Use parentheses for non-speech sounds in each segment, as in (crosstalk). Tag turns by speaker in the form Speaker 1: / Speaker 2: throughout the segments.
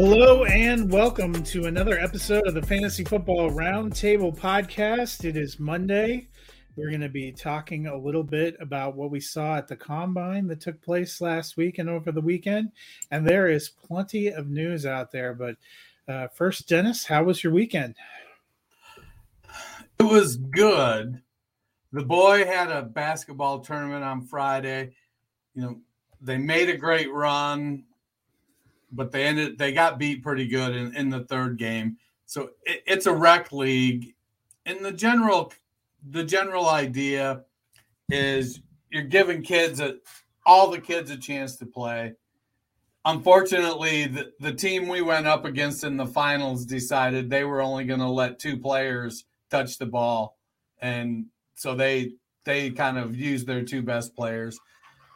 Speaker 1: Hello and welcome to another episode of the Fantasy Football Roundtable podcast. It is Monday. We're going to be talking a little bit about what we saw at the combine that took place last week and over the weekend. And there is plenty of news out there. But uh, first, Dennis, how was your weekend?
Speaker 2: It was good. The boy had a basketball tournament on Friday. You know, they made a great run, but they ended they got beat pretty good in, in the third game. So it, it's a rec league. And the general the general idea is you're giving kids a all the kids a chance to play. Unfortunately, the, the team we went up against in the finals decided they were only going to let two players touch the ball, and so they they kind of used their two best players.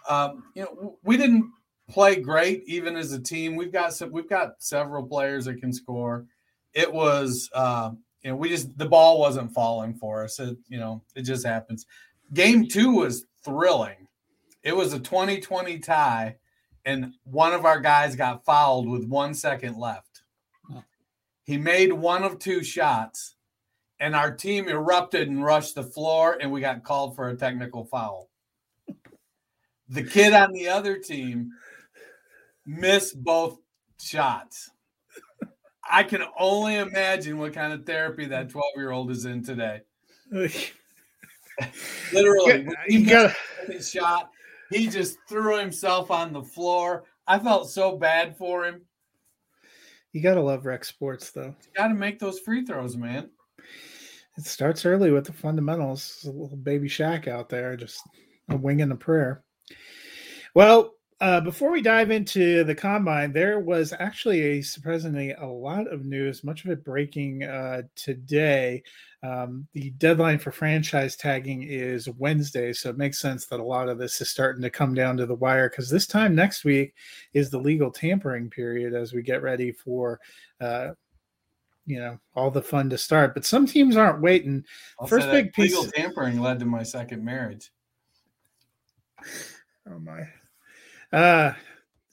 Speaker 2: Um, you know, we didn't play great even as a team. We've got some, we've got several players that can score. It was uh, you know we just the ball wasn't falling for us. It, you know it just happens. Game two was thrilling. It was a 20-20 tie, and one of our guys got fouled with one second left. He made one of two shots, and our team erupted and rushed the floor, and we got called for a technical foul. The kid on the other team missed both shots. I can only imagine what kind of therapy that 12 year old is in today. (laughs) Literally, he
Speaker 1: got
Speaker 2: his shot. He just threw himself on the floor. I felt so bad for him.
Speaker 1: you got to love rec sports though.
Speaker 2: You Got to make those free throws, man.
Speaker 1: It starts early with the fundamentals. A little baby Shaq out there, just a wing and a prayer. Well, uh, before we dive into the combine, there was actually a surprisingly a lot of news, much of it breaking uh, today. Um, the deadline for franchise tagging is Wednesday, so it makes sense that a lot of this is starting to come down to the wire because this time next week is the legal tampering period as we get ready for. Uh, you know all the fun to start, but some teams aren't waiting.
Speaker 2: I'll
Speaker 1: First big piece-
Speaker 2: legal tampering led to my second marriage.
Speaker 1: Oh my. Uh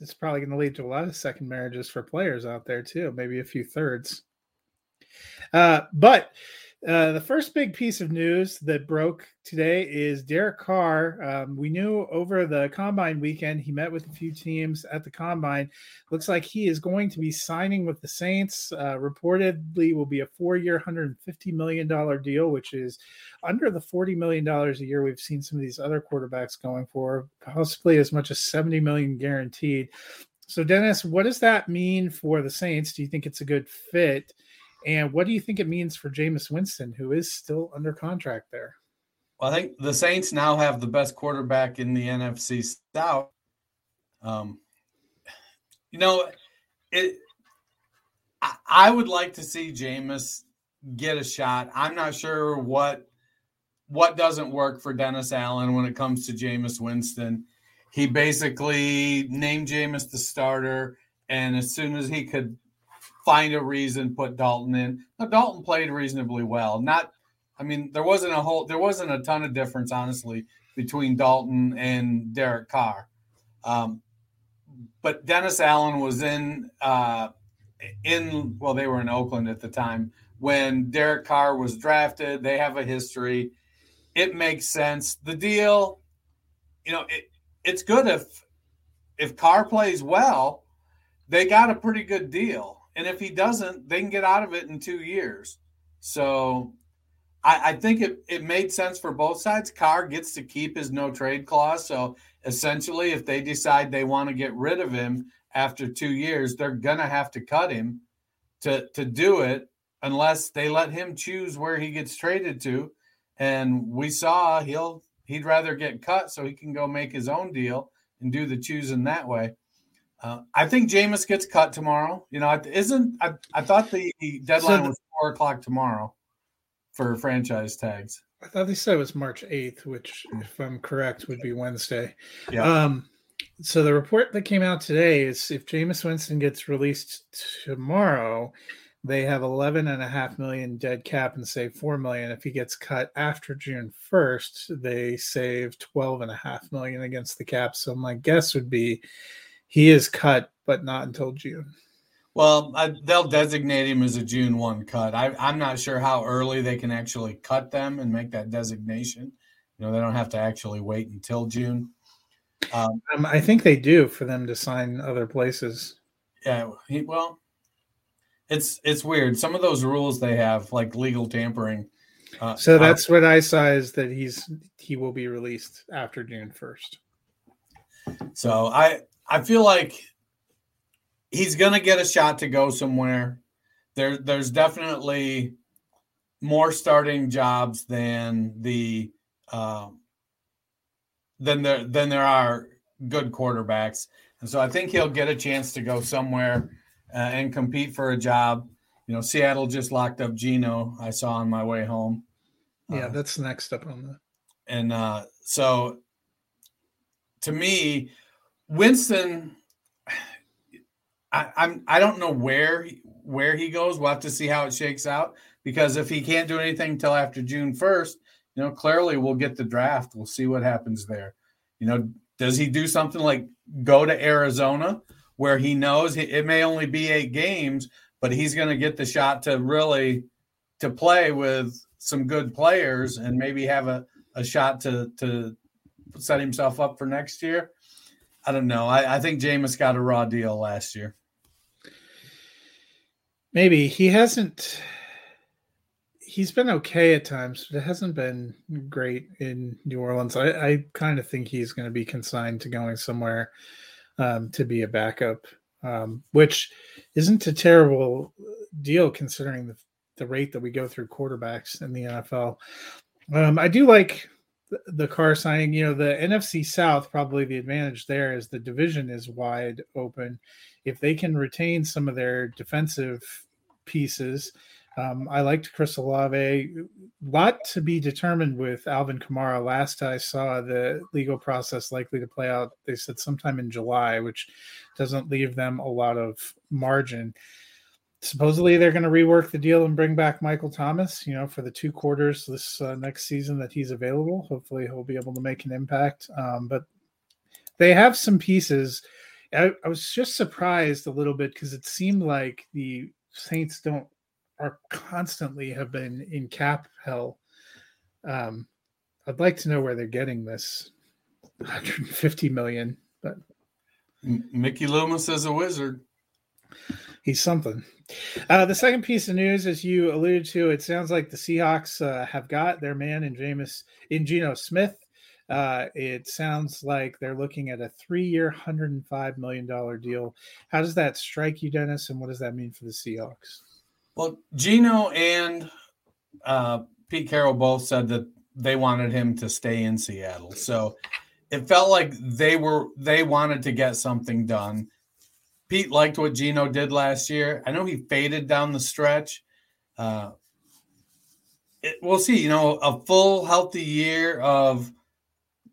Speaker 1: it's probably going to lead to a lot of second marriages for players out there too, maybe a few thirds. Uh but Uh, the first big piece of news that broke today is Derek Carr. Um, we knew over the combine weekend he met with a few teams at the combine. Looks like he is going to be signing with the Saints. Uh, reportedly, will be a four-year, hundred and fifty million dollar deal, which is under the forty million dollars a year we've seen some of these other quarterbacks going for, possibly as much as seventy million guaranteed. So, Dennis, what does that mean for the Saints? Do you think it's a good fit? And what do you think it means for Jameis Winston, who is still under contract there?
Speaker 2: Well, I think the Saints now have the best quarterback in the NFC South. Um, you know, it. I, I would like to see Jameis get a shot. I'm not sure what what doesn't work for Dennis Allen when it comes to Jameis Winston. He basically named Jameis the starter, and as soon as he could find a reason, put Dalton in. Now, Dalton played reasonably well. Not, I mean, there wasn't a whole, there wasn't a ton of difference, honestly, between Dalton and Derek Carr. Um, but Dennis Allen was in, uh, in well, they were in Oakland at the time when Derek Carr was drafted. They have a history. It makes sense. The deal, you know, it, it's good if if Carr plays well, they got a pretty good deal and if he doesn't, they can get out of it in two years. So I, I, think it, it made sense for both sides. Carr gets to keep his no trade clause. So essentially, if they decide they want to get rid of him after two years, they're gonna have to cut him to to do it unless they let him choose where he gets traded to. And we saw he'll he'd rather get cut so he can go make his own deal and do the choosing that way. Uh, I think Jameis gets cut tomorrow. You know, isn't I, I thought the deadline so the, was four o'clock tomorrow for franchise tags.
Speaker 1: I thought they said it was March eighth, which, if I'm correct, would be Wednesday. Yeah. Um, so the report that came out today is if Jameis Winston gets released tomorrow, they have 11 and a half million dead cap and save 4 million. If he gets cut after June 1st, they save 12 and a half million against the cap. So my guess would be he is cut, but not until June.
Speaker 2: Well, I, they'll designate him as a June 1 cut. I, I'm not sure how early they can actually cut them and make that designation. You know, they don't have to actually wait until June.
Speaker 1: Um, um, I think they do for them to sign other places.
Speaker 2: Yeah, he, well, it's it's weird. Some of those rules they have, like legal tampering.
Speaker 1: Uh, so that's what I saw is that he's he will be released after June first.
Speaker 2: So I I feel like he's going to get a shot to go somewhere. There, there's definitely more starting jobs than the um, than there than there are good quarterbacks, and so I think he'll get a chance to go somewhere uh, and compete for a job. You know, Seattle just locked up Geno. I saw on my way home.
Speaker 1: Yeah, uh, that's next up on the.
Speaker 2: And uh, so, to me, Winston, I, I'm I don't know where where he goes. We'll have to see how it shakes out because if he can't do anything until after June first, you know, clearly we'll get the draft. We'll see what happens there. You know, does he do something like go to Arizona where he knows it may only be eight games, but he's going to get the shot to really to play with some good players and maybe have a, a shot to to set himself up for next year. I don't know. I, I think Jameis got a raw deal last year.
Speaker 1: Maybe he hasn't. He's been okay at times, but it hasn't been great in New Orleans. I, I kind of think he's going to be consigned to going somewhere um, to be a backup, um, which isn't a terrible deal considering the, the rate that we go through quarterbacks in the NFL. Um, I do like the Carr signing, you know, the NFC South, probably the advantage there is the division is wide open. If they can retain some of their defensive pieces, um, I liked Chris Olave. Lot to be determined with Alvin Kamara. Last I saw the legal process likely to play out, they said sometime in July, which doesn't leave them a lot of margin supposedly they're going to rework the deal and bring back Michael Thomas, you know, for the two quarters this uh, next season that he's available. Hopefully he'll be able to make an impact. Um, but they have some pieces. I, I was just surprised a little bit because it seemed like the Saints don't are constantly have been in cap hell. Um, I'd like to know where they're getting this 150 million, but
Speaker 2: Mickey Loomis is a wizard.
Speaker 1: He's something. Uh, the second piece of news, as you alluded to, it sounds like the Seahawks uh, have got their man in Jameis in Geno Smith. Uh, it sounds like they're looking at a three-year, hundred and five million dollar deal. How does that strike you, Dennis? And what does that mean for the Seahawks?
Speaker 2: Well, Geno and uh, Pete Carroll both said that they wanted him to stay in Seattle. So it felt like they were they wanted to get something done. Pete liked what Geno did last year. I know he faded down the stretch. Uh, it, we'll see. You know, a full healthy year of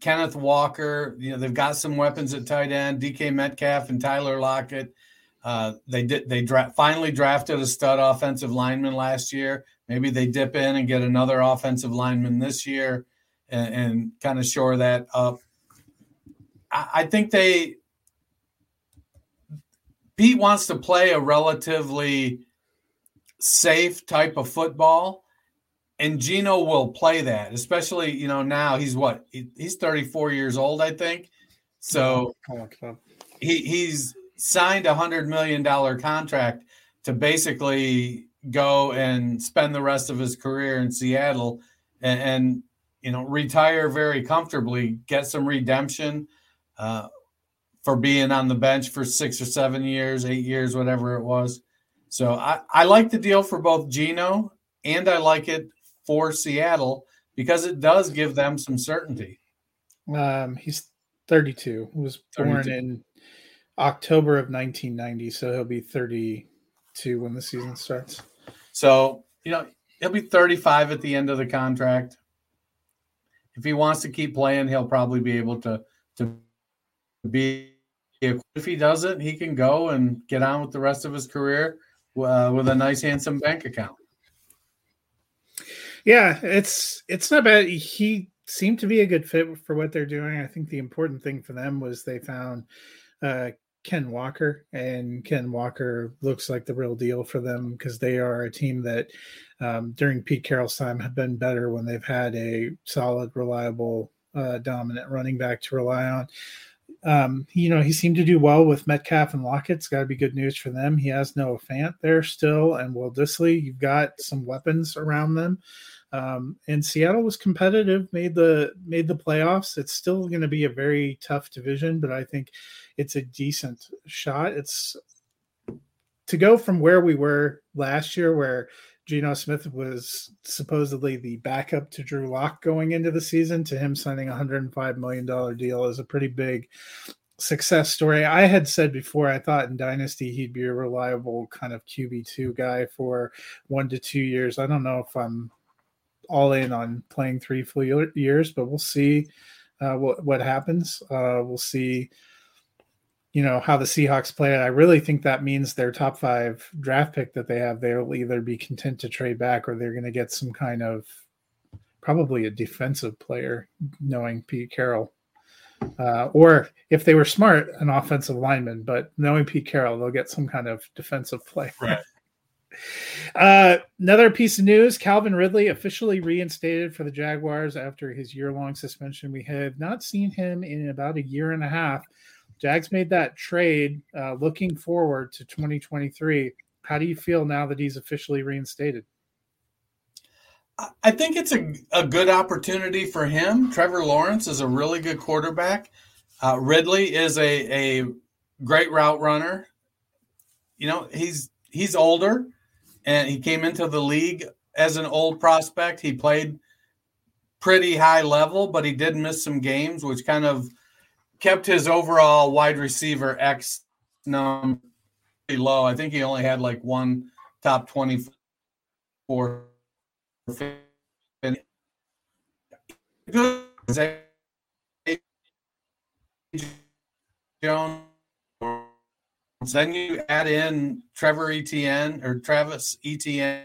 Speaker 2: Kenneth Walker. You know, they've got some weapons at tight end. DK Metcalf and Tyler Lockett. Uh, they did. They dra- finally drafted a stud offensive lineman last year. Maybe they dip in and get another offensive lineman this year, and, and kind of shore that up. I, I think they Pete wants to play a relatively safe type of football, and Geno will play that, especially you know now he's what he, he's 34 years old, I think. So he, he's signed a hundred million dollar contract to basically go and spend the rest of his career in Seattle and, and you know retire very comfortably, get some redemption. Uh, for being on the bench for six or seven years, eight years, whatever it was. So I, I like the deal for both Geno and I like it for Seattle because it does give them some certainty.
Speaker 1: Um, he's 32. He was born 32. in October of 1990, so he'll be 32 when the season starts.
Speaker 2: So, you know, he'll be 35 at the end of the contract. If he wants to keep playing, he'll probably be able to to be if he doesn't, he can go and get on with the rest of his career uh, with a nice, handsome bank account.
Speaker 1: Yeah, it's it's not bad. He seemed to be a good fit for what they're doing. I think the important thing for them was they found uh, Ken Walker, and Ken Walker looks like the real deal for them because they are a team that um, during Pete Carroll's time have been better when they've had a solid, reliable, uh, dominant running back to rely on. Um, you know, he seemed to do well with Metcalf and Lockett. It's got to be good news for them. He has Noah Fant there still, and Will Dissly. You've got some weapons around them. Um, and Seattle was competitive, made the made the playoffs. It's still going to be a very tough division, but I think it's a decent shot. It's to go from where we were last year, where Geno Smith was supposedly the backup to Drew Lock going into the season to him signing a $105 million deal is a pretty big success story. I had said before, I thought in Dynasty he'd be a reliable kind of QB2 guy for one to two years. I don't know if I'm all in on playing three full years, but we'll see uh, what, what happens. Uh, we'll see you know how the Seahawks play it. I really think that means their top five draft pick that they have, they'll either be content to trade back or they're going to get some kind of probably a defensive player, knowing Pete Carroll. Uh, or if they were smart, an offensive lineman. But knowing Pete Carroll, they'll get some kind of defensive player.
Speaker 2: Right. (laughs)
Speaker 1: Uh, another piece of news Calvin Ridley officially reinstated for the Jaguars after his year long suspension. We have not seen him in about a year and a half. Jags made that trade uh, looking forward to 2023. How do you feel now that he's officially reinstated?
Speaker 2: I think it's a, a good opportunity for him. Trevor Lawrence is a really good quarterback. Uh, Ridley is a, a great route runner. You know, he's he's older and he came into the league as an old prospect. He played pretty high level, but he did miss some games, which kind of – kept his overall wide receiver X number low. I think he only had like one top 24 Jones. Then you add in Trevor Etienne or Travis Etienne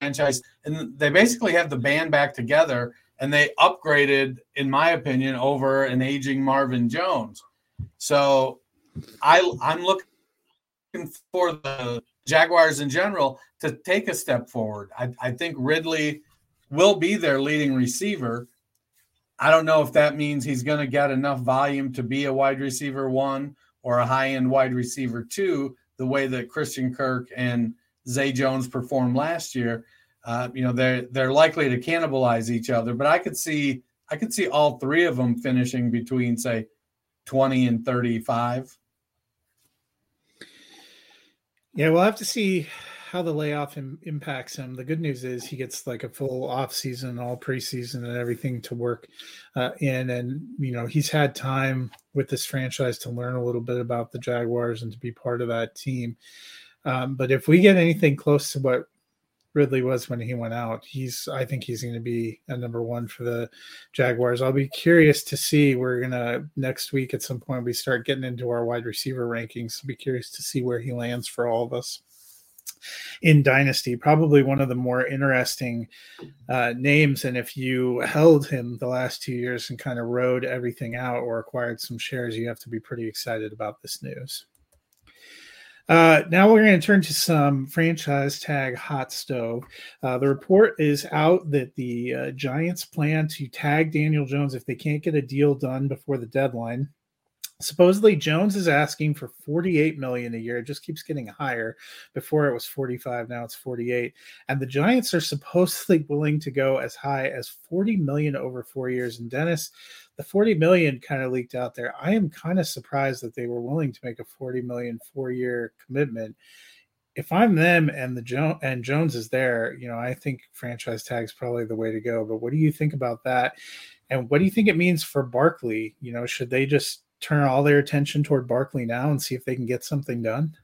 Speaker 2: franchise, and they basically have the band back together and they upgraded, in my opinion, over an aging Marvin Jones. So I I'm looking for the Jaguars in general to take a step forward. I, I think Ridley will be their leading receiver. I don't know if that means he's going to get enough volume to be a wide receiver one or a high end wide receiver two, the way that Christian Kirk and Zay Jones performed last year. Uh, you know, they're they're likely to cannibalize each other, but I could see I could see all three of them finishing between say 20 and 35.
Speaker 1: Yeah, we'll have to see how the layoff Im- impacts him. The good news is he gets like a full off season, all preseason, and everything to work uh, in. And you know, he's had time with this franchise to learn a little bit about the Jaguars and to be part of that team. Um, but if we get anything close to what Ridley was when he went out. He's I think he's going to be a number one for the Jaguars. I'll be curious to see. We're gonna next week at some point we start getting into our wide receiver rankings. I'll be curious to see where he lands for all of us in Dynasty. Probably one of the more interesting uh, names. And if you held him the last two years and kind of rode everything out or acquired some shares, you have to be pretty excited about this news. Uh, now we're going to turn to some franchise tag hot stove. Uh, the report is out that the uh, Giants plan to tag Daniel Jones if they can't get a deal done before the deadline. Supposedly Jones is asking for 48 million a year. It just keeps getting higher. Before it was 45, now it's 48. And the Giants are supposedly willing to go as high as 40 million over 4 years. And Dennis, the 40 million kind of leaked out there. I am kind of surprised that they were willing to make a 40 million 4-year commitment. If I'm them and the jo- and Jones is there, you know, I think franchise tag is probably the way to go. But what do you think about that? And what do you think it means for Barkley? You know, should they just turn all their attention toward Barkley now and see if they can get something done?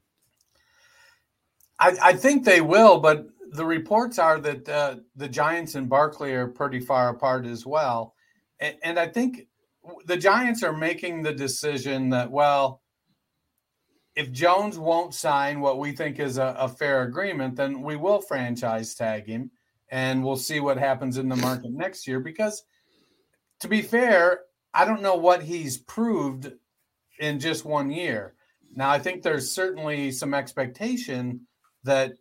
Speaker 2: I, I think they will, but the reports are that uh, the Giants and Barkley are pretty far apart as well. And, and I think the Giants are making the decision that, well, if Jones won't sign what we think is a, a, fair agreement, then we will franchise tag him and we'll see what happens in the market next year. Because to be fair, I don't know what he's proved in just one year. Now, I think there's certainly some expectation that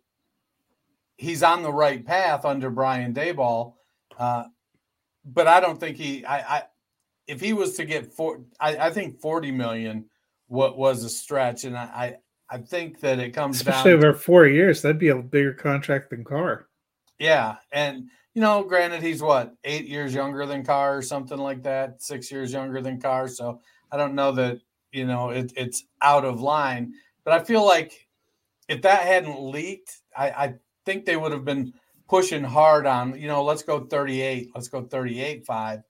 Speaker 2: he's on the right path under Brian Daboll. Uh, but I don't think he, I, I, if he was to get four, I, I think 40 million what was a stretch. And I, I, I think that it comes
Speaker 1: Especially
Speaker 2: down
Speaker 1: over four years. That'd be a bigger contract than Carr.
Speaker 2: Yeah. And, you know, granted, he's what eight years younger than Carr or something like that, six years younger than Carr. So I don't know that you know it, it's out of line. But I feel like if that hadn't leaked, I, I think they would have been pushing hard on. You know, let's go 38, let's go 38 five.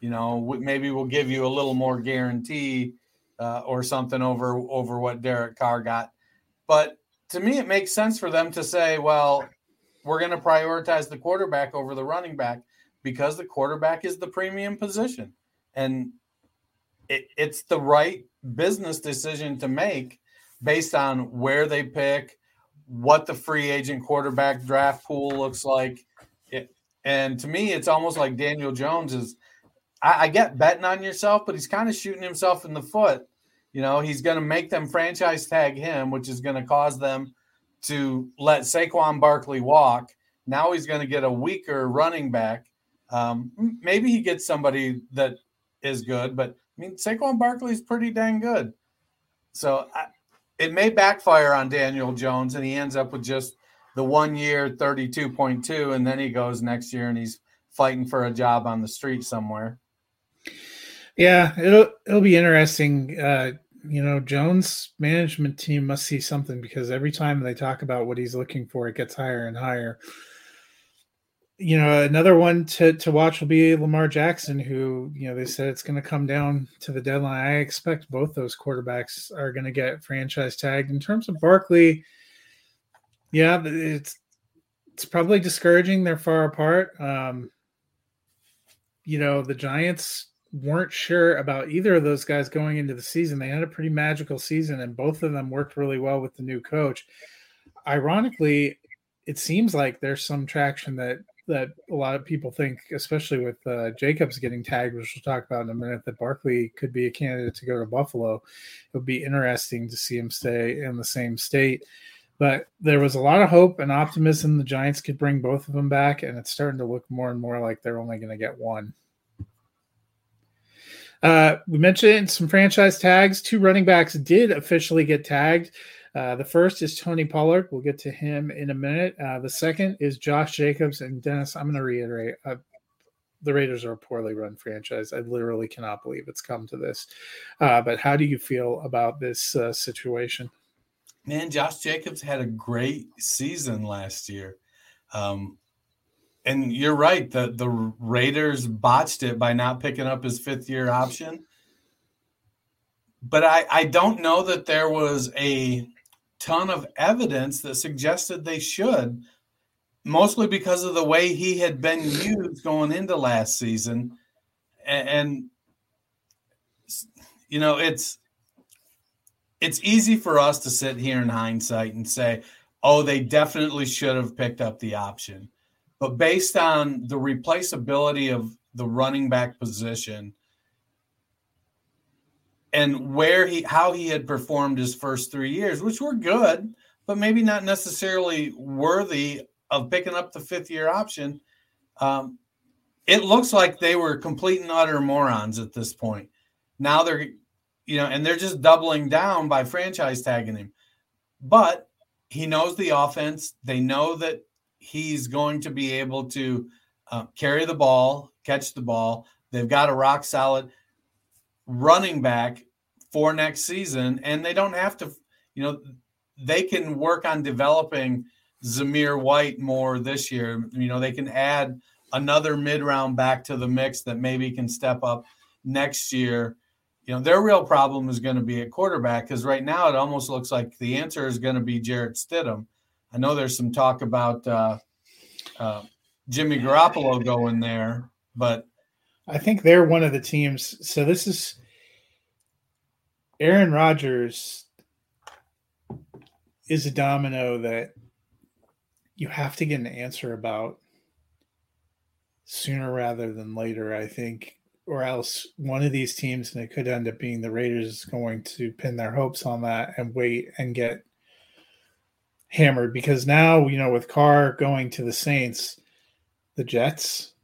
Speaker 2: You know, maybe we'll give you a little more guarantee uh, or something over over what Derek Carr got. But to me, it makes sense for them to say, well, we're going to prioritize the quarterback over the running back because the quarterback is the premium position. And it, it's the right business decision to make based on where they pick, what the free agent quarterback draft pool looks like. And to me, it's almost like Daniel Jones is. I, I get betting on yourself, but he's kind of shooting himself in the foot. You know, he's going to make them franchise tag him, which is going to cause them to let Saquon Barkley walk. Now he's going to get a weaker running back. Um, maybe he gets somebody that is good, but I mean, Saquon Barkley is pretty dang good. So I, it may backfire on Daniel Jones, and he ends up with just the one year 32.2, and then he goes next year and he's fighting for a job on the street somewhere.
Speaker 1: Yeah, it'll it'll be interesting. Uh, you know, Jones management team must see something because every time they talk about what he's looking for, it gets higher and higher. You know, another one to, to watch will be Lamar Jackson, who, you know, they said it's going to come down to the deadline. I expect both those quarterbacks are going to get franchise tagged. In terms of Barkley, yeah, it's it's probably discouraging. They're far apart. Um, you know, the Giants weren't sure about either of those guys going into the season. They had a pretty magical season, and both of them worked really well with the new coach. Ironically, it seems like there's some traction that that a lot of people think, especially with uh, Jacobs getting tagged, which we'll talk about in a minute, that Barkley could be a candidate to go to Buffalo. It would be interesting to see him stay in the same state. But there was a lot of hope and optimism the Giants could bring both of them back, and it's starting to look more and more like they're only going to get one. Uh, we mentioned some franchise tags. Two running backs did officially get tagged. Uh, the first is Tony Pollard. We'll get to him in a minute. Uh, the second is Josh Jacobs and Dennis. I'm going to reiterate. Uh, the Raiders are a poorly run franchise. I literally cannot believe it's come to this. Uh, but how do you feel about this uh, situation?
Speaker 2: Man, Josh Jacobs had a great season last year. Um, and you're right. The the Raiders botched it by not picking up his fifth year option. But I, I don't know that there was a ton of evidence that suggested they should, mostly because of the way he had been used going into last season. And, and you know, it's it's easy for us to sit here in hindsight and say, oh, they definitely should have picked up the option. But based on the replaceability of the running back position and where he how he had performed his first three years, which were good, but maybe not necessarily worthy of picking up the fifth year option. Um, it looks like they were complete and utter morons at this point. Now they're, you know, and they're just doubling down by franchise tagging him. But he knows the offense. They know that he's going to be able to uh, carry the ball, catch the ball. They've got a rock solid running back for next season, and they don't have to, you know, they can work on developing Zamir White more this year. You know, they can add another mid round back to the mix that maybe can step up next year. You know, their real problem is going to be at quarterback because right now it almost looks like the answer is going to be Jarrett Stidham. I know there's some talk about uh, uh, Jimmy Garoppolo going there, but
Speaker 1: I think they're one of the teams. So this is Aaron Rodgers is a domino that you have to get an answer about sooner rather than later, I think, or else one of these teams, and it could end up being the Raiders, is going to pin their hopes on that and wait and get hammered because now, you know, with Carr going to the Saints, the Jets,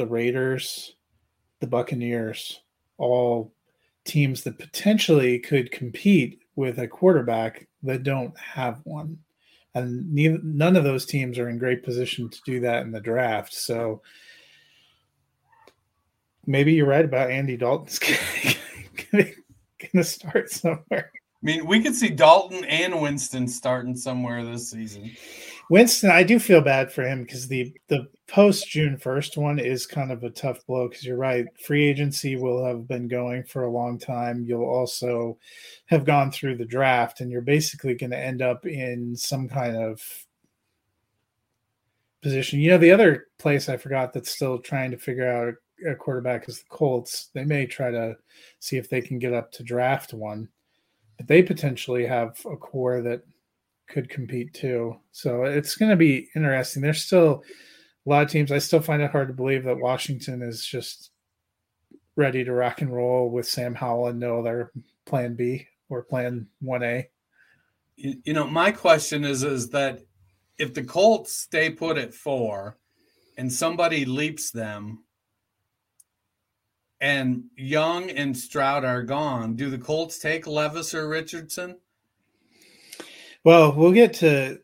Speaker 1: the Raiders, the Buccaneers, all teams that potentially could compete with a quarterback that don't have one. And neither, none of those teams are in great position to do that in the draft. So maybe you're right about Andy Dalton's (laughs) going to start somewhere.
Speaker 2: I mean, we could see Dalton and Winston starting somewhere this season.
Speaker 1: Winston, I do feel bad for him because the the post June first one is kind of a tough blow. Because you're right, free agency will have been going for a long time. You'll also have gone through the draft, and you're basically going to end up in some kind of position. You know, the other place I forgot that's still trying to figure out a quarterback is the Colts. They may try to see if they can get up to draft one but they potentially have a core that could compete too. So it's going to be interesting. There's still a lot of teams. I still find it hard to believe that Washington is just ready to rock and roll with Sam Howell and no other plan B or plan 1A.
Speaker 2: You know, my question is is that if the Colts stay put at 4 and somebody leaps them and Young and Stroud are gone, do the Colts take Levis or Richardson?
Speaker 1: Well, we'll get to,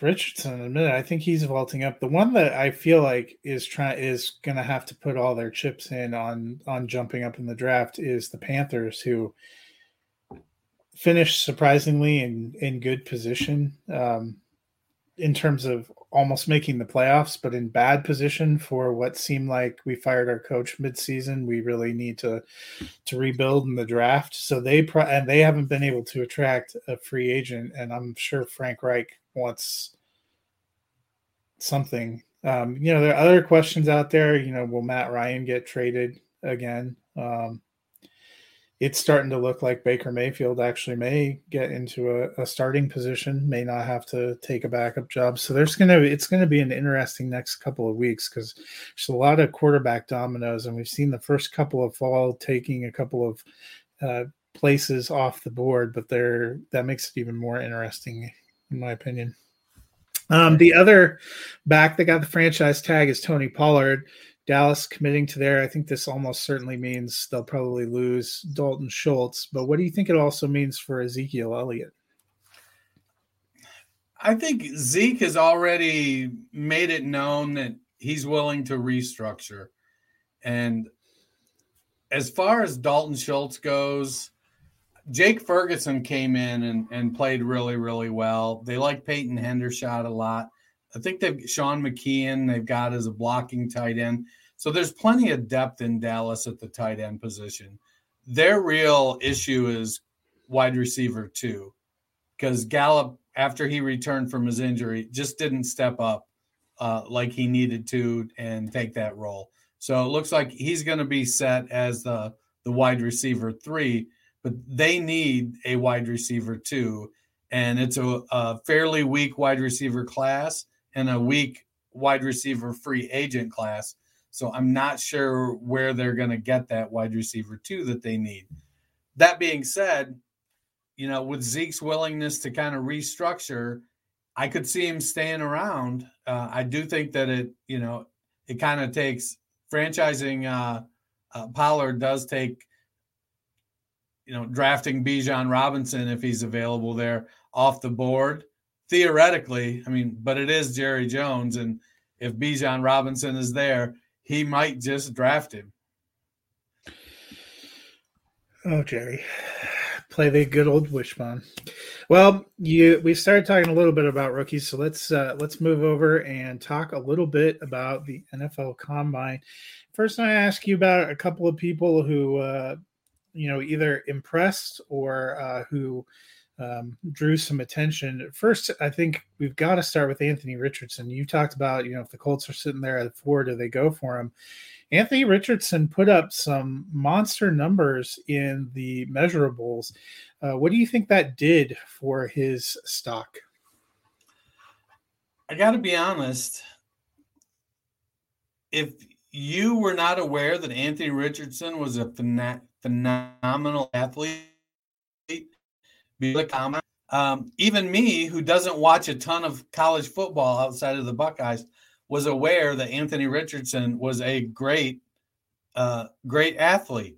Speaker 1: Richardson in a minute. I think he's vaulting up. The one that I feel like is trying is going to have to put all their chips in on on jumping up in the draft is the Panthers, who finished surprisingly in in good position um, in terms of almost making the playoffs, but in bad position for what seemed like we fired our coach midseason. We really need to to rebuild in the draft. So they pro- and they haven't been able to attract a free agent, and I'm sure Frank Reich wants something. Um, you know, there are other questions out there. You know, will Matt Ryan get traded again? Um, it's starting to look like Baker Mayfield actually may get into a, a, starting position, may not have to take a backup job. So there's gonna it's gonna be an interesting next couple of weeks because there's a lot of quarterback dominoes, and we've seen the first couple of fall taking a couple of uh, places off the board, but they're that makes it even more interesting, in my opinion. Um, the other back that got the franchise tag is Tony Pollard. Dallas committing to there. I think this almost certainly means they'll probably lose Dalton Schultz. But what do you think it also means for Ezekiel Elliott?
Speaker 2: I think Zeke has already made it known that he's willing to restructure. And as far as Dalton Schultz goes, Jake Ferguson came in and, and played really, really well. They like Peyton Hendershot a lot. I think they've Sean McKeon, they've got as a blocking tight end. So there's plenty of depth in Dallas at the tight end position. Their real issue is wide receiver two, because Gallup, after he returned from his injury, just didn't step up uh, like he needed to and take that role. So it looks like he's going to be set as the the wide receiver three but they need a wide receiver two, And it's a, a fairly weak wide receiver class and a weak wide receiver free agent class. So I'm not sure where they're going to get that wide receiver two that they need. That being said, you know, with Zeke's willingness to kind of restructure, I could see him staying around. Uh, I do think that it, you know, it kind of takes franchising. Uh, uh, Pollard does take you know, drafting Bijan Robinson if he's available there off the board. Theoretically, I mean, but it is Jerry Jones, and if Bijan Robinson is there, he might just draft him.
Speaker 1: Oh, Jerry, play the good old wishbone. Well, you we started talking a little bit about rookies, so let's uh, let's move over and talk a little bit about the NFL Combine. First, I ask you about a couple of people who uh, you know either impressed or uh, who um, drew some attention. First, I think we've got to start with Anthony Richardson. You talked about you know if the Colts are sitting there at four, do they go for him? Anthony Richardson put up some monster numbers in the measurables. Uh, what do you think that did for his stock?
Speaker 2: I got to be honest. If you were not aware that Anthony Richardson was a phenomenal athlete. Um, even me, who doesn't watch a ton of college football outside of the Buckeyes, was aware that Anthony Richardson was a great, uh, great athlete.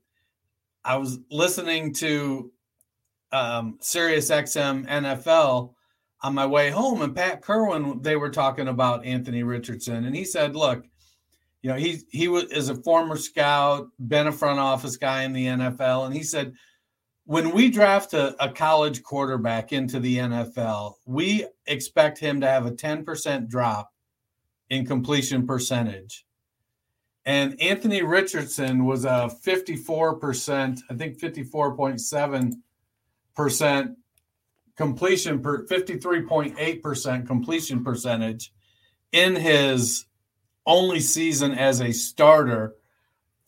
Speaker 2: I was listening to um, Sirius XM NFL on my way home, and Pat Kirwan, they were talking about Anthony Richardson, and he said, "Look, you know, he he was is a former scout, been a front office guy in the NFL, and he said when we draft a, a college quarterback into the NFL, we expect him to have a 10% drop in completion percentage. And Anthony Richardson was a 54%, I think 54.7% completion per 53.8% completion percentage in his only season as a starter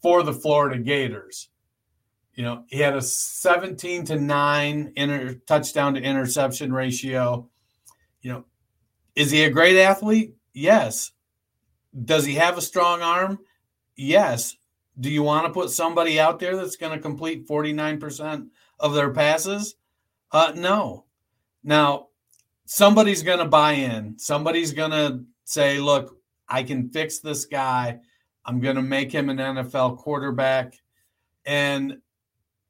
Speaker 2: for the Florida Gators. You know, he had a 17 to 9 inter, touchdown to interception ratio. You know, is he a great athlete? Yes. Does he have a strong arm? Yes. Do you want to put somebody out there that's going to complete 49% of their passes? Uh, no. Now, somebody's going to buy in. Somebody's going to say, look, I can fix this guy. I'm going to make him an NFL quarterback. And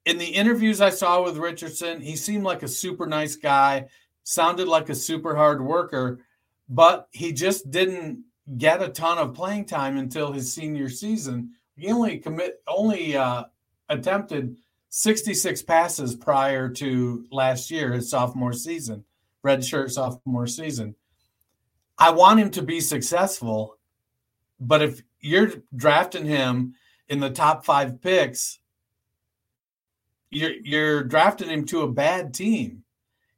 Speaker 2: in the interviews I saw with Richardson, he seemed like a super nice guy, sounded like a super hard worker, but he just didn't get a ton of playing time until his senior season. He only commit only uh, attempted 66 passes prior to last year, his sophomore season, redshirt sophomore season. I want him to be successful, but if you're drafting him in the top five picks, you're you're drafting him to a bad team.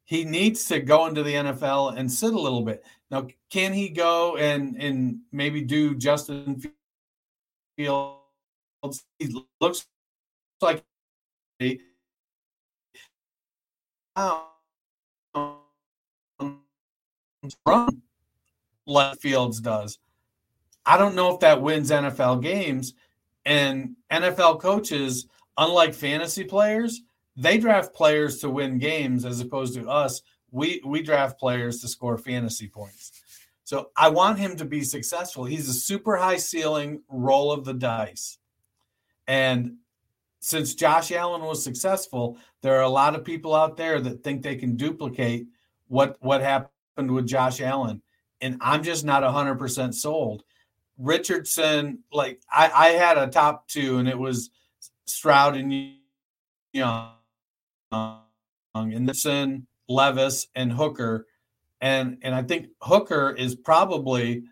Speaker 2: He needs to go into the NFL and sit a little bit. Now, can he go and and maybe do Justin Fields? He looks like run left fields does. I don't know if that wins NFL games. And NFL coaches, unlike fantasy players, they draft players to win games as opposed to us. We we draft players to score fantasy points. So I want him to be successful. He's a super high ceiling roll of the dice. And since Josh Allen was successful, there are a lot of people out there that think they can duplicate what what happened with Josh Allen. And I'm just not 100% sold. Richardson, like I, I had a top two, and it was Stroud and Young, and Nixon, Levis, and Hooker. And and I think Hooker is probably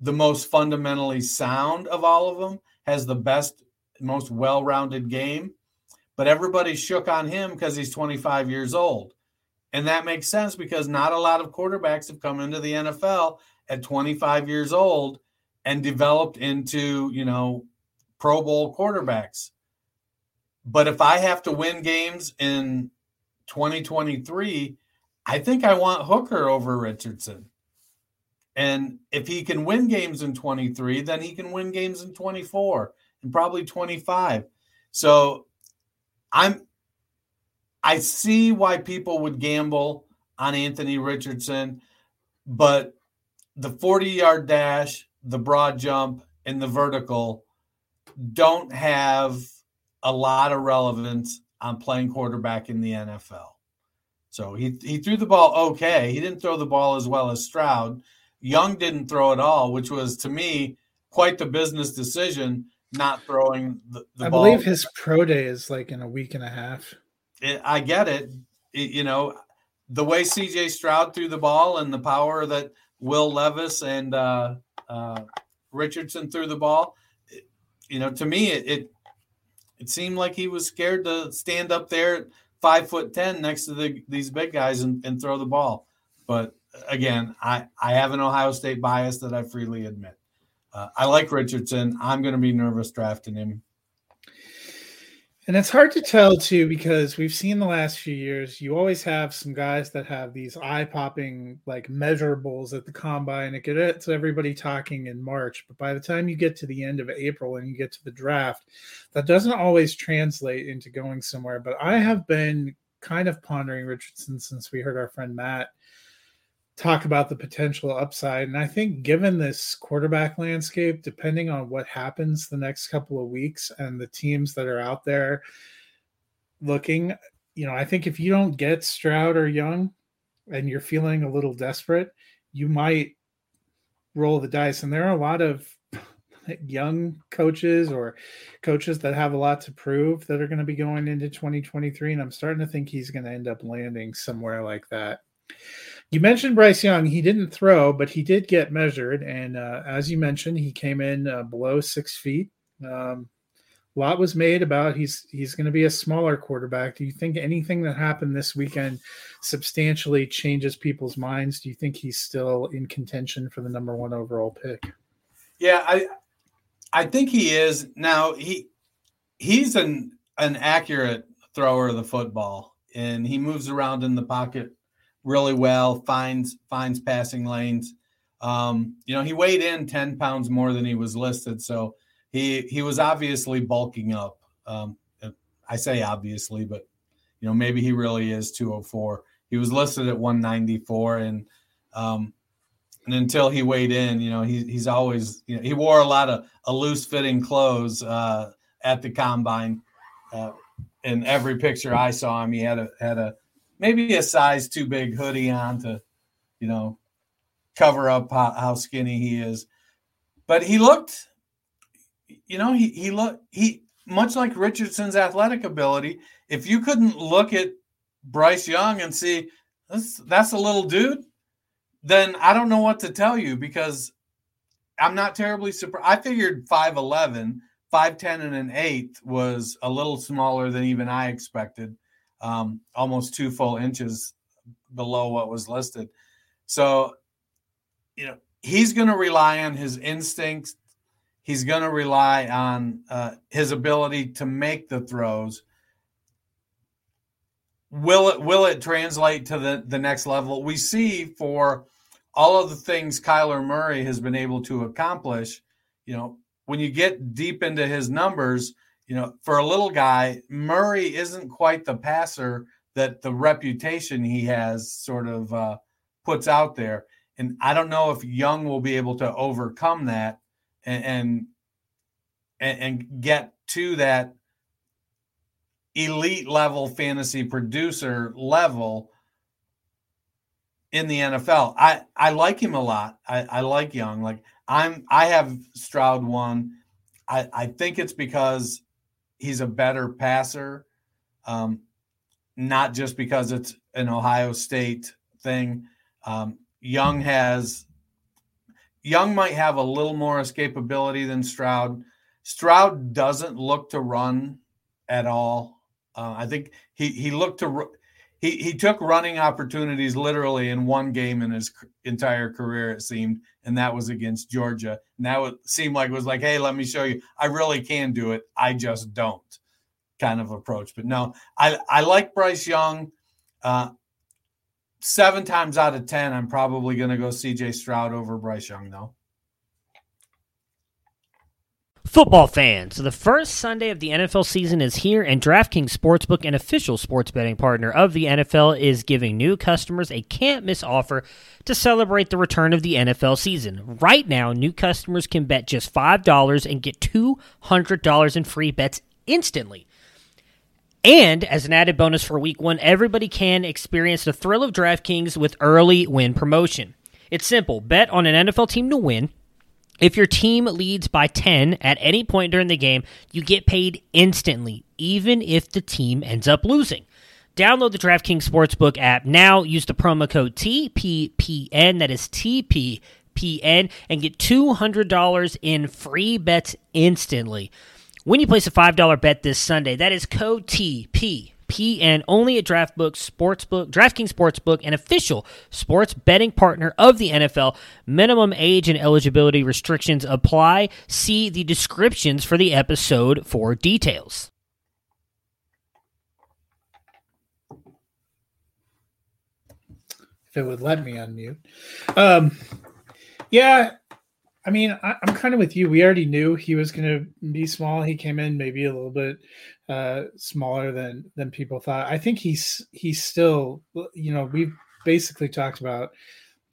Speaker 2: the most fundamentally sound of all of them, has the best most well-rounded game, but everybody shook on him because he's 25 years old. And that makes sense because not a lot of quarterbacks have come into the NFL at 25 years old and developed into, you know, Pro Bowl quarterbacks. But if I have to win games in 2023, I think I want Hooker over Richardson. And if he can win games in 23, then he can win games in 24 and probably 25. So I'm I see why people would gamble on Anthony Richardson, but the 40 yard dash, the broad jump, and the vertical don't have a lot of relevance on playing quarterback in the NFL. So he, he threw the ball okay. He didn't throw the ball as well as Stroud. Young didn't throw at all, which was to me quite the business decision not throwing the, the
Speaker 1: I
Speaker 2: ball.
Speaker 1: believe his pro day is like in a week and a half.
Speaker 2: It, I get it. It- You know, the way CJ Stroud threw the ball and the power that Will Levis and uh, uh, Richardson threw the ball, it- you know, to me, it, it seemed like he was scared to stand up there five foot ten next to the, these big guys and, and throw the ball. But again, I, I have an Ohio State bias that I freely admit. Uh, I like Richardson. I'm going to be nervous drafting him.
Speaker 1: And it's hard to tell too because we've seen the last few years. You always have some guys that have these eye-popping like measurables at the combine. It gets everybody talking in March, but by the time you get to the end of April and you get to the draft, that doesn't always translate into going somewhere. But I have been kind of pondering Richardson since we heard our friend Matt talk about the potential upside. And I think, given this quarterback landscape, depending on what happens the next couple of weeks and the teams that are out there looking, you know, I think if you don't get Stroud or Young and you're feeling a little desperate, you might roll the dice. And there are a lot of (laughs) young coaches or coaches that have a lot to prove that are going to be going into 2023. And I'm starting to think he's going to end up landing somewhere like that. You mentioned Bryce Young. He didn't throw, but he did get measured. And uh, as you mentioned, he came in uh, below six feet. Um, a lot was made about he's he's going to be a smaller quarterback. Do you think anything that happened this weekend substantially changes people's minds? Do you think he's still in contention for the number one overall pick?
Speaker 2: Yeah, I I think he is. Now he he's an an accurate thrower of the football and he moves around in the pocket really well, finds finds passing lanes. Um, you know, he weighed in 10 pounds more than he was listed, so he he was obviously bulking up. Um, I say obviously, but you know, maybe he really is 204. He was listed at 194 and um and until he weighed in, you know, he, he's always, you know, he wore a lot of a loose fitting clothes uh, at the combine. Uh, in every picture I saw him, he had a had a maybe a size too big hoodie on to, you know, cover up how, how skinny he is. But he looked, you know, he he looked he much like Richardson's athletic ability. If you couldn't look at Bryce Young and see that's that's a little dude, then I don't know what to tell you because I'm not terribly surprised. I figured 5'11, 5'10 and an eighth was a little smaller than even I expected. Um, almost two full inches below what was listed. So, you know, he's going to rely on his instincts. He's going to rely on uh, his ability to make the throws. will it will it translate to the the next level? We see for all of the things Kyler Murray has been able to accomplish. You know, when you get deep into his numbers, you know, for a little guy, Murray isn't quite the passer that the reputation he has sort of uh, puts out there. And I don't know if Young will be able to overcome that and and, and get to that elite level fantasy producer level in the NFL. I I like him a lot. I, I like Young. Like I'm I have Stroud one. I I think it's because he's a better passer, um, not just because it's an Ohio State thing. Um, Young has Young might have a little more escapability than Stroud. Stroud doesn't look to run at all. Uh, I think he he looked to he he took running opportunities literally in one game in his entire career it seemed, and that was against Georgia. And that would seem like it was like, hey, let me show you, I really can do it. I just don't, kind of approach. But no, I I like Bryce Young. Uh, seven times out of ten, I'm probably going to go C.J. Stroud over Bryce Young though.
Speaker 3: Football fans, the first Sunday of the NFL season is here, and DraftKings Sportsbook, an official sports betting partner of the NFL, is giving new customers a can't miss offer to celebrate the return of the NFL season. Right now, new customers can bet just $5 and get $200 in free bets instantly. And as an added bonus for week one, everybody can experience the thrill of DraftKings with early win promotion. It's simple bet on an NFL team to win if your team leads by 10 at any point during the game, you get paid instantly, even if the team ends up losing. Download the DraftKings Sportsbook app now. Use the promo code TPPN, that is TPPN, and get $200 in free bets instantly. When you place a $5 bet this Sunday, that is code TP PN only at DraftBook Sportsbook, DraftKings Sportsbook, an official sports betting partner of the NFL. Minimum age and eligibility restrictions apply. See the descriptions for the episode for details.
Speaker 1: If it would let me unmute. Um, yeah, I mean, I, am kind of with you. We already knew he was going to be small. He came in maybe a little bit uh, smaller than than people thought. I think he's he's still, you know, we've basically talked about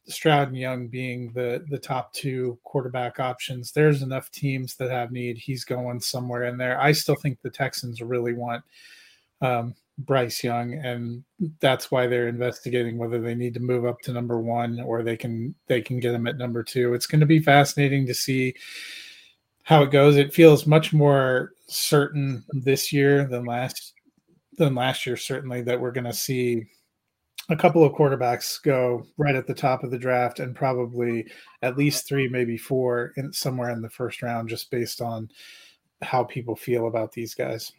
Speaker 1: Stroud and Young being the the top two quarterback options. There's enough teams that have need. He's going somewhere in there. I still think the Texans really want um, Bryce Young, and that's why they're investigating whether they need to move up to number one or they can they can get him at number two. It's going to be fascinating to see how it goes. It feels much more certain this year than last than last year. Certainly that we're going to see a couple of quarterbacks go right at the top of the draft, and probably at least three, maybe four, in somewhere in the first round, just based on how people feel about these guys.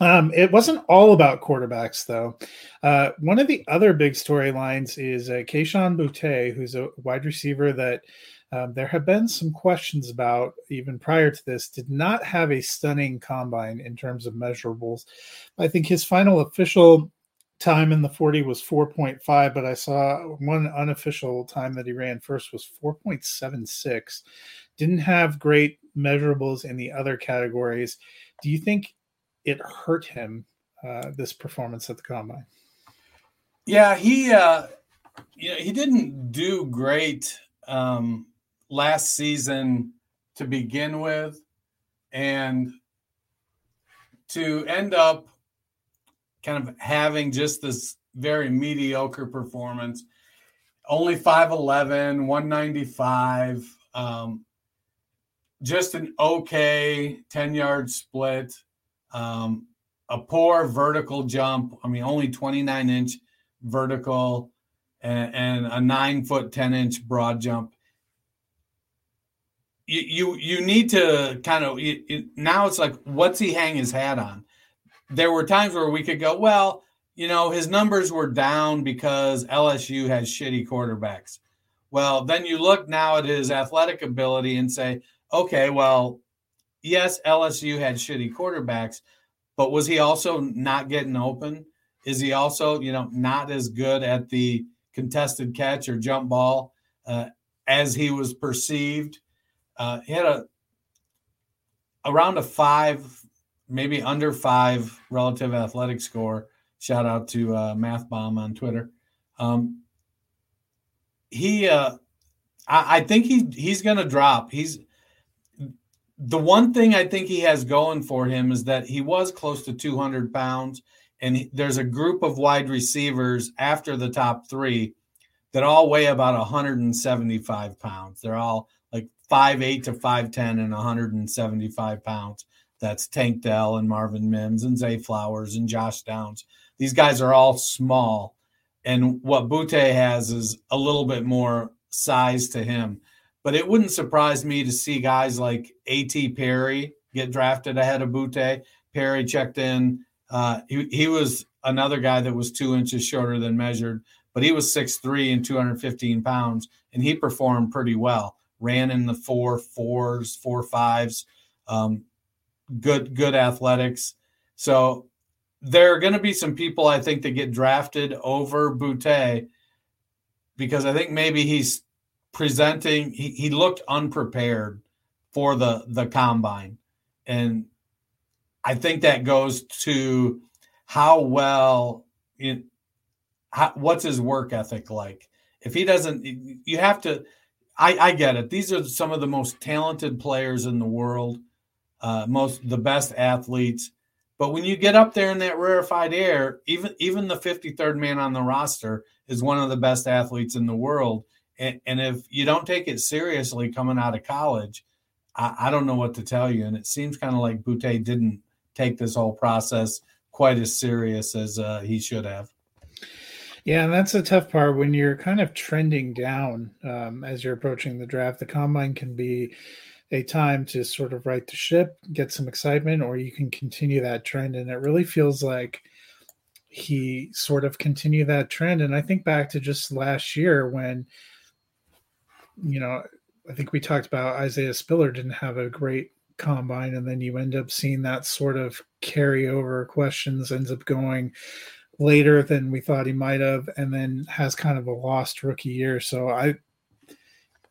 Speaker 1: Um, it wasn't all about quarterbacks, though. Uh, one of the other big storylines is uh, Kayshon Boutte, who's a wide receiver that um, there have been some questions about even prior to this. Did not have a stunning combine in terms of measurables. I think his final official time in the 40 was 4.5, but I saw one unofficial time that he ran first was 4.76. Didn't have great measurables in the other categories. Do you think it hurt him uh, this performance at the combine.
Speaker 2: Yeah, he uh, you know he didn't do great um, last season to begin with, and to end up kind of having just this very mediocre performance. Only 5'11, 195, um, just an okay 10 yard split. Um, a poor vertical jump. I mean, only 29 inch vertical and, and a nine foot 10 inch broad jump. You, you, need to kind of you, now it's like, what's he hang his hat on? There were times where we could go, well, you know, his numbers were down because LSU has shitty quarterbacks. Well, then you look now at his athletic ability and say, okay, well, yes, LSU had shitty quarterbacks, but was he also not getting open? is he also, you know, not as good at the contested catch or jump ball uh, as he was perceived? Uh, he had a around a five, maybe under five relative athletic score. Shout out to uh, Math Bomb on Twitter. Um, he, uh, I, I think he he's going to drop. He's the one thing I think he has going for him is that he was close to 200 pounds, and he, there's a group of wide receivers after the top three that all weigh about 175 pounds. They're all five eight to 5'10 and 175 pounds. That's Tank Dell and Marvin Mims and Zay Flowers and Josh Downs. These guys are all small. And what Boutte has is a little bit more size to him. But it wouldn't surprise me to see guys like A.T. Perry get drafted ahead of Boutte. Perry checked in. Uh, he, he was another guy that was two inches shorter than measured, but he was 6'3 and 215 pounds, and he performed pretty well. Ran in the four fours, four fives, um, good, good athletics. So there are going to be some people I think that get drafted over Boutte because I think maybe he's presenting he, he looked unprepared for the the combine and i think that goes to how well it, how, what's his work ethic like if he doesn't you have to i i get it these are some of the most talented players in the world uh most the best athletes but when you get up there in that rarefied air even even the 53rd man on the roster is one of the best athletes in the world and, and if you don't take it seriously coming out of college, I, I don't know what to tell you. And it seems kind of like Boutte didn't take this whole process quite as serious as uh, he should have.
Speaker 1: Yeah, and that's a tough part when you're kind of trending down um, as you're approaching the draft. The combine can be a time to sort of right the ship, get some excitement, or you can continue that trend. And it really feels like he sort of continued that trend. And I think back to just last year when you know, I think we talked about Isaiah Spiller didn't have a great combine, and then you end up seeing that sort of carryover questions ends up going later than we thought he might have, and then has kind of a lost rookie year. So I,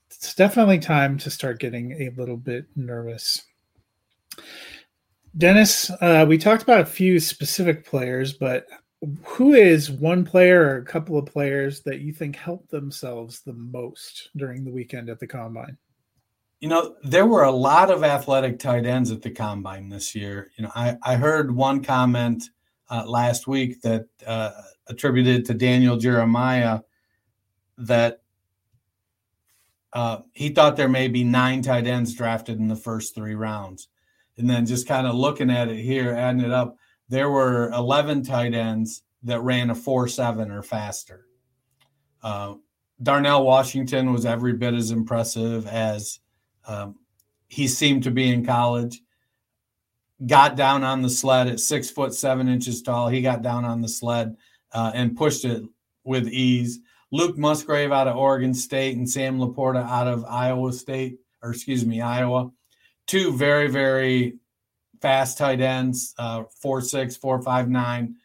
Speaker 1: it's definitely time to start getting a little bit nervous. Dennis, uh, we talked about a few specific players, but who is one player or a couple of players that you think helped themselves the most during the weekend at the combine?
Speaker 2: You know, there were a lot of athletic tight ends at the combine this year. You know, I, I heard one comment uh, last week that uh, attributed to Daniel Jeremiah that uh, he thought there may be nine tight ends drafted in the first three rounds. And then just kind of looking at it here, adding it up, there were 11 tight ends that ran a 4 7 or faster. Uh, Darnell Washington was every bit as impressive as um, he seemed to be in college. Got down on the sled at six foot seven inches tall. He got down on the sled uh, and pushed it with ease. Luke Musgrave out of Oregon State and Sam Laporta out of Iowa State, or excuse me, Iowa. Two very, very fast tight ends, uh, four six, four five nine.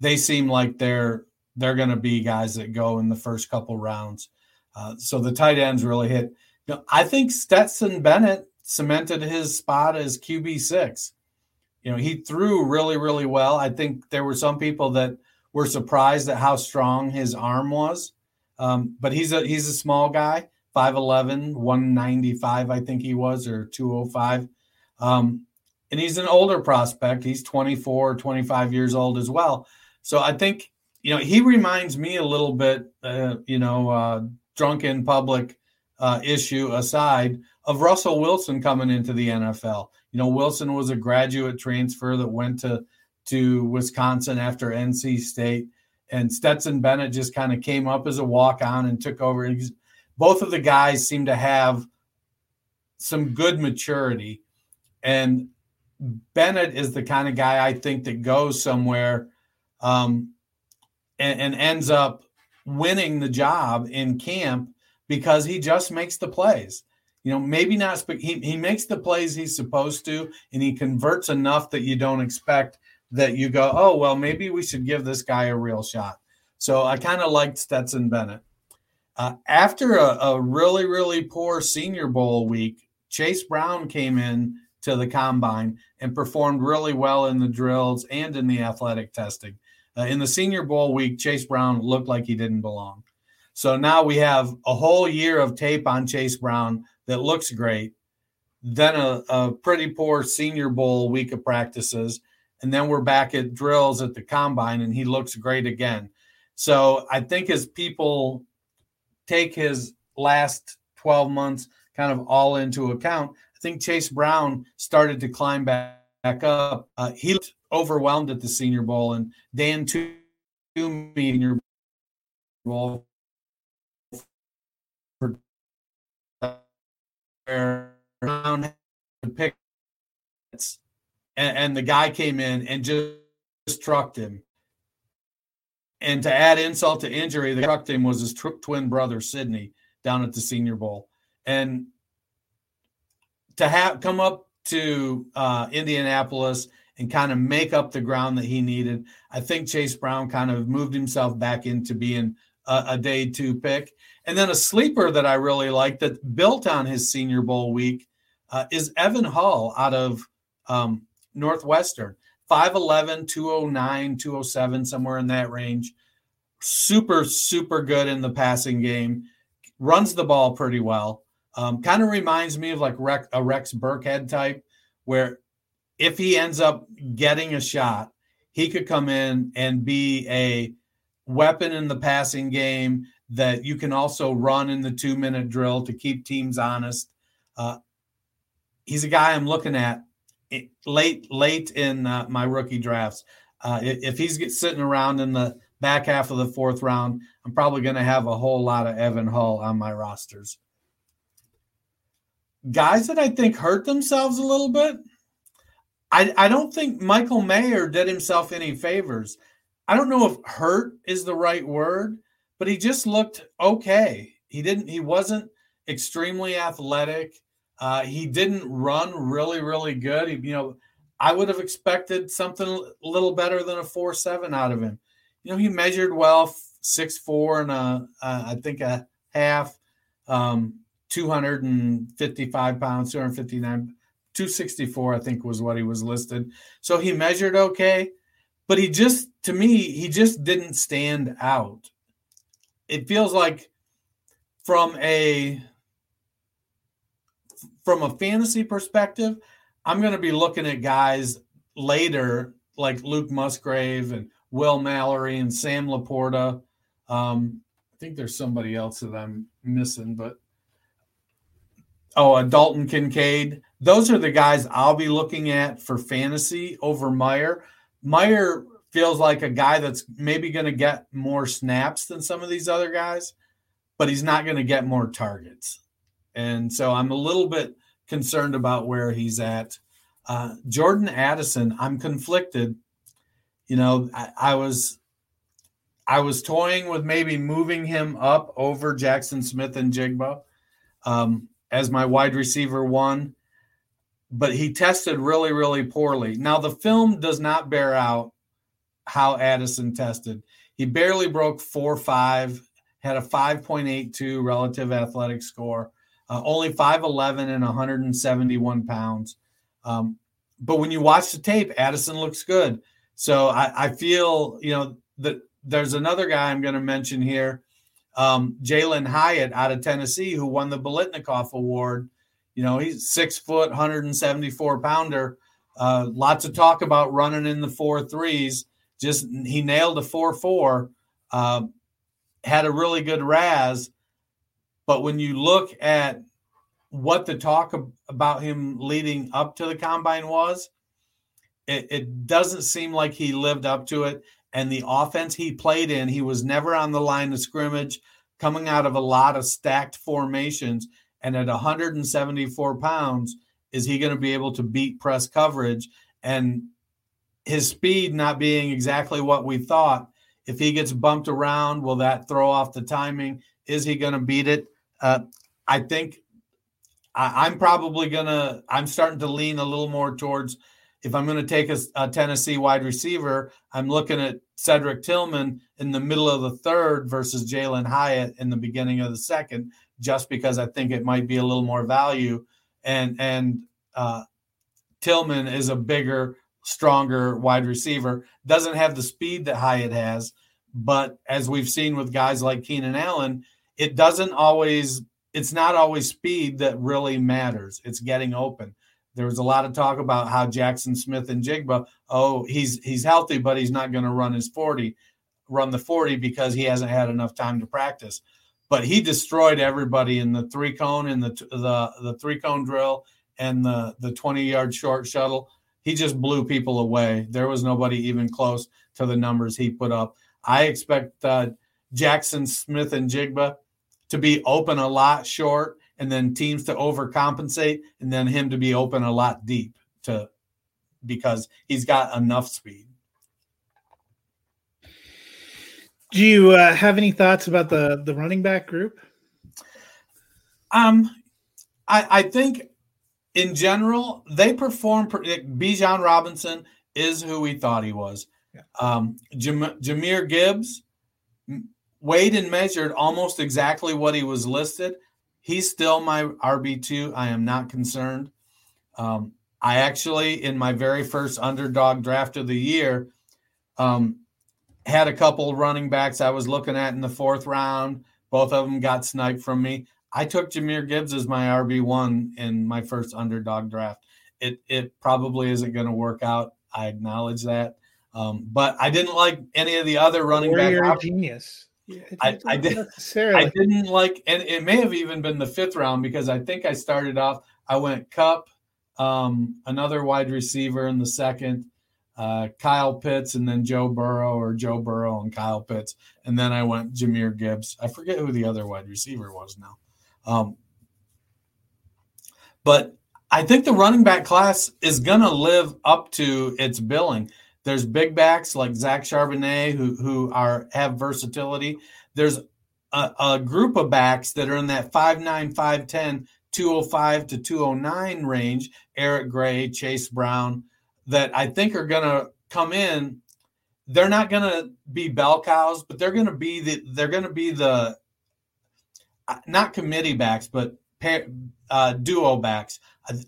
Speaker 2: They seem like they're they're going to be guys that go in the first couple rounds. Uh, so the tight ends really hit. You know, I think Stetson Bennett cemented his spot as QB six. You know, he threw really, really well. I think there were some people that were surprised at how strong his arm was. Um, but he's a he's a small guy, 5'11, 195, I think he was, or 205. Um, and he's an older prospect. He's 24, 25 years old as well. So I think, you know, he reminds me a little bit, uh, you know, uh, drunken public uh, issue aside of Russell Wilson coming into the NFL. You know, Wilson was a graduate transfer that went to to Wisconsin after NC State, and Stetson Bennett just kind of came up as a walk on and took over. Both of the guys seem to have some good maturity, and Bennett is the kind of guy I think that goes somewhere um, and, and ends up winning the job in camp because he just makes the plays. You know, maybe not, he, he makes the plays he's supposed to, and he converts enough that you don't expect that you go, oh, well, maybe we should give this guy a real shot. So I kind of liked Stetson Bennett. Uh, after a, a really, really poor Senior Bowl week, Chase Brown came in to the combine and performed really well in the drills and in the athletic testing. Uh, in the Senior Bowl week, Chase Brown looked like he didn't belong. So now we have a whole year of tape on Chase Brown that looks great, then a, a pretty poor Senior Bowl week of practices, and then we're back at drills at the combine, and he looks great again. So I think as people take his last 12 months kind of all into account, I think Chase Brown started to climb back, back up. Uh, he looked overwhelmed at the Senior Bowl, and Dan Toomey in your bowl for Brown pick and, and the guy came in and just, just trucked him. And to add insult to injury, the trucked him was his tw- twin brother Sydney down at the Senior Bowl, and to have come up to uh, Indianapolis and kind of make up the ground that he needed. I think Chase Brown kind of moved himself back into being a, a day two pick. And then a sleeper that I really like that built on his Senior Bowl week uh, is Evan Hull out of um, Northwestern. 5'11, 209, 207, somewhere in that range. Super, super good in the passing game. Runs the ball pretty well. Um, kind of reminds me of like a Rex Burkhead type, where if he ends up getting a shot, he could come in and be a weapon in the passing game that you can also run in the two minute drill to keep teams honest. Uh, he's a guy I'm looking at late late in uh, my rookie drafts. Uh, if he's sitting around in the back half of the fourth round, I'm probably going to have a whole lot of Evan Hull on my rosters. Guys that I think hurt themselves a little bit. I, I don't think Michael Mayer did himself any favors. I don't know if hurt is the right word, but he just looked okay. He didn't, he wasn't extremely athletic. Uh, he didn't run really, really good. He, you know, I would have expected something a little better than a four seven out of him. You know, he measured well, six four and a, uh, I think a half, um, two hundred and fifty five pounds, two hundred fifty nine, two sixty four, I think was what he was listed. So he measured okay, but he just, to me, he just didn't stand out. It feels like from a from a fantasy perspective, I'm going to be looking at guys later like Luke Musgrave and Will Mallory and Sam Laporta. Um, I think there's somebody else that I'm missing, but oh, a Dalton Kincaid. Those are the guys I'll be looking at for fantasy over Meyer. Mayer feels like a guy that's maybe going to get more snaps than some of these other guys, but he's not going to get more targets. And so I'm a little bit concerned about where he's at. Uh, Jordan Addison, I'm conflicted. You know, I, I, was I was toying with maybe moving him up over Jaxon Smith-Njigba um, as my wide receiver one, but he tested really, really poorly. Now the film does not bear out how Addison tested. He barely broke four five, had a 5.82 relative athletic score uh, only 5'11 and 171 pounds. Um, but when you watch the tape, Addison looks good. So I, I feel, you know, that there's another guy I'm going to mention here, um, Jalin Hyatt out of Tennessee, who won the Biletnikoff Award. You know, he's six foot, 174 pounder. Uh, lots of talk about running in the four threes. Just he nailed a four four. Uh, had a really good RAS, but when you look at what the talk about him leading up to the combine was, it, it doesn't seem like he lived up to it. And the offense he played in, he was never on the line of scrimmage, coming out of a lot of stacked formations. And at 174 pounds, is he going to be able to beat press coverage? And his speed not being exactly what we thought. If he gets bumped around, will that throw off the timing? Is he going to beat it? Uh, I think I, am probably gonna. I'm starting to lean a little more towards if I'm going to take a, a, Tennessee wide receiver, I'm looking at Cedric Tillman in the middle of the third versus Jalin Hyatt in the beginning of the second, just because I think it might be a little more value. And and uh, Tillman is a bigger, stronger wide receiver. Doesn't have the speed that Hyatt has, but as we've seen with guys like Keenan Allen, it doesn't always. It's not always speed that really matters. It's getting open there was a lot of talk about how Jaxon Smith-Njigba, oh, he's he's healthy, but he's not going to run his 40, run the 40 because he hasn't had enough time to practice. But he destroyed everybody in the three cone and the the the three cone drill and the the 20 yard short shuttle. He just blew people away. There was nobody even close to the numbers he put up. I expect uh, Jaxon Smith-Njigba to be open a lot short and then teams to overcompensate, and then him to be open a lot deep to because he's got enough speed.
Speaker 1: Do you uh, have any thoughts about the the running back group?
Speaker 2: Um, I I think in general they perform. Bijan Robinson is who we thought he was. Yeah. Um, Jam- Jahmyr Gibbs weighed and measured almost exactly what he was listed. He's still my RB2. I am not concerned. Um, I actually, in my very first underdog draft of the year, um, had a couple running backs I was looking at in the fourth round. Both of them got sniped from me. I took Jahmyr Gibbs as my RB1 in my first underdog draft. It, it probably isn't going to work out. I acknowledge that. Um, but I didn't like any of the other running
Speaker 1: back. genius.
Speaker 2: Yeah, I, I did. I didn't like, and it may have even been the fifth round because I think I started off. I went Kupp, um, another wide receiver in the second, uh, Kyle Pitts, and then Joe Burrow or Joe Burrow and Kyle Pitts, and then I went Jahmyr Gibbs. I forget who the other wide receiver was now, um, but I think the running back class is going to live up to its billing. There's big backs like Zach Charbonnet who who are have versatility. There's a, a group of backs that are in that 5'9, 5'10, 205 to 209 range, Eric Gray, Chase Brown, that I think are going to come in. They're not going to be bell cows, but they're going to be the they're going to be the not committee backs, but pair, uh, duo backs.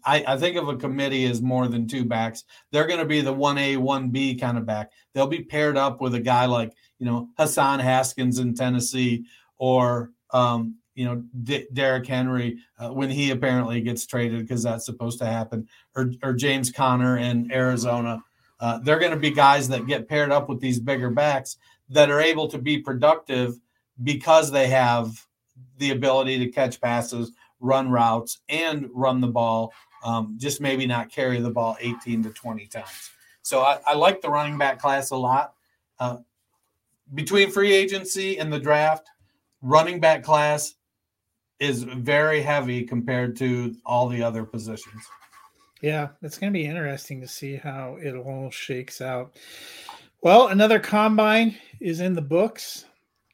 Speaker 2: I, I think of a committee as more than two backs. They're going to be the 1A, 1B kind of back. They'll be paired up with a guy like, you know, Hassan Haskins in Tennessee or, um, you know, D- Derrick Henry uh, when he apparently gets traded because that's supposed to happen, or, or James Conner in Arizona. Uh, they're going to be guys that get paired up with these bigger backs that are able to be productive because they have the ability to catch passes run routes and run the ball, um, just maybe not carry the ball 18 to 20 times. So I, I like the running back class a lot. Uh, between free agency and the draft, running back class is very heavy compared to all the other positions.
Speaker 1: Yeah, it's going to be interesting to see how it all shakes out. Well, another combine is in the books.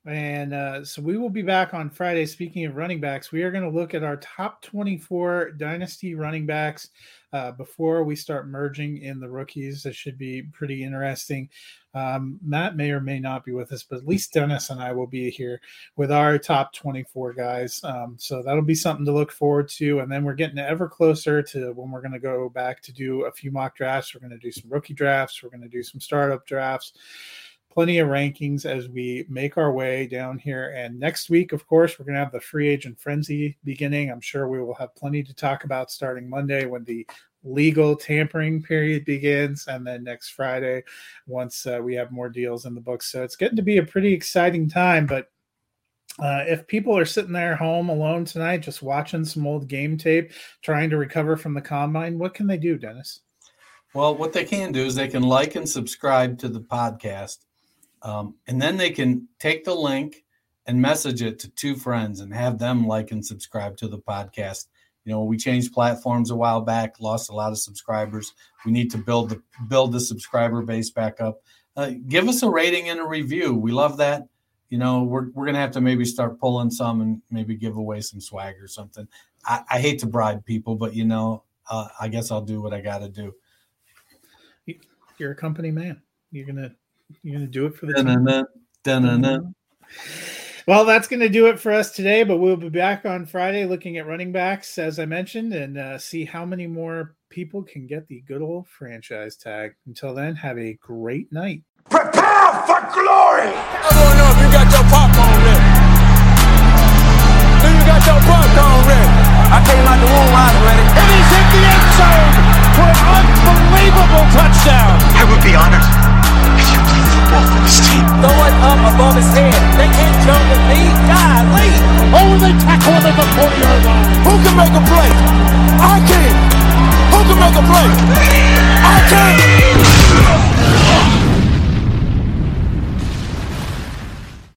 Speaker 1: And uh, so we will be back on Friday. Speaking of running backs, we are going to look at our top 24 dynasty running backs uh, before we start merging in the rookies. That should be pretty interesting. Um, Matt may or may not be with us, but at least Dennis and I will be here with our top 24 guys. Um, so that'll be something to look forward to. And then we're getting ever closer to when we're going to go back to do a few mock drafts. We're going to do some rookie drafts. We're going to do some startup drafts plenty of rankings as we make our way down here. And next week, of course, we're going to have the free agent frenzy beginning. I'm sure we will have plenty to talk about starting Monday when the legal tampering period begins, and then next Friday once uh, we have more deals in the books. So it's getting to be a pretty exciting time. But uh, if people are sitting there home alone tonight, just watching some old game tape, trying to recover from the combine, what can they do, Dennis?
Speaker 2: Well, what they can do is they can like and subscribe to the podcast um, and then they can take the link and message it to two friends and have them like and subscribe to the podcast. You know, we changed platforms a while back, lost a lot of subscribers. We need to build the build the subscriber base back up. Uh, give us a rating and a review. We love that. You know, we're we're gonna have to maybe start pulling some and maybe give away some swag or something. I, I hate to bribe people, but you know, uh, I guess I'll do what I got to do.
Speaker 1: you're a company man. You're gonna you're gonna do it for the
Speaker 2: Dun-dun-dun, dun-dun-dun.
Speaker 1: Well, that's going to do it for us today, but we'll be back on Friday looking at running backs, as I mentioned, and uh, see how many more people can get the good old franchise tag. Until then, have a great night.
Speaker 4: Prepare for glory!
Speaker 5: I want to know if you got your popcorn ready. Do you got your popcorn ready? I came out the womb, I ready. And he's hit the end zone for an unbelievable touchdown.
Speaker 4: I would be honored
Speaker 5: Throw it up above his head. They can't jump with me. Golly. Oh, they tackle him at the 40 yard line. Who can make a play? I can. Who can make a play? I can.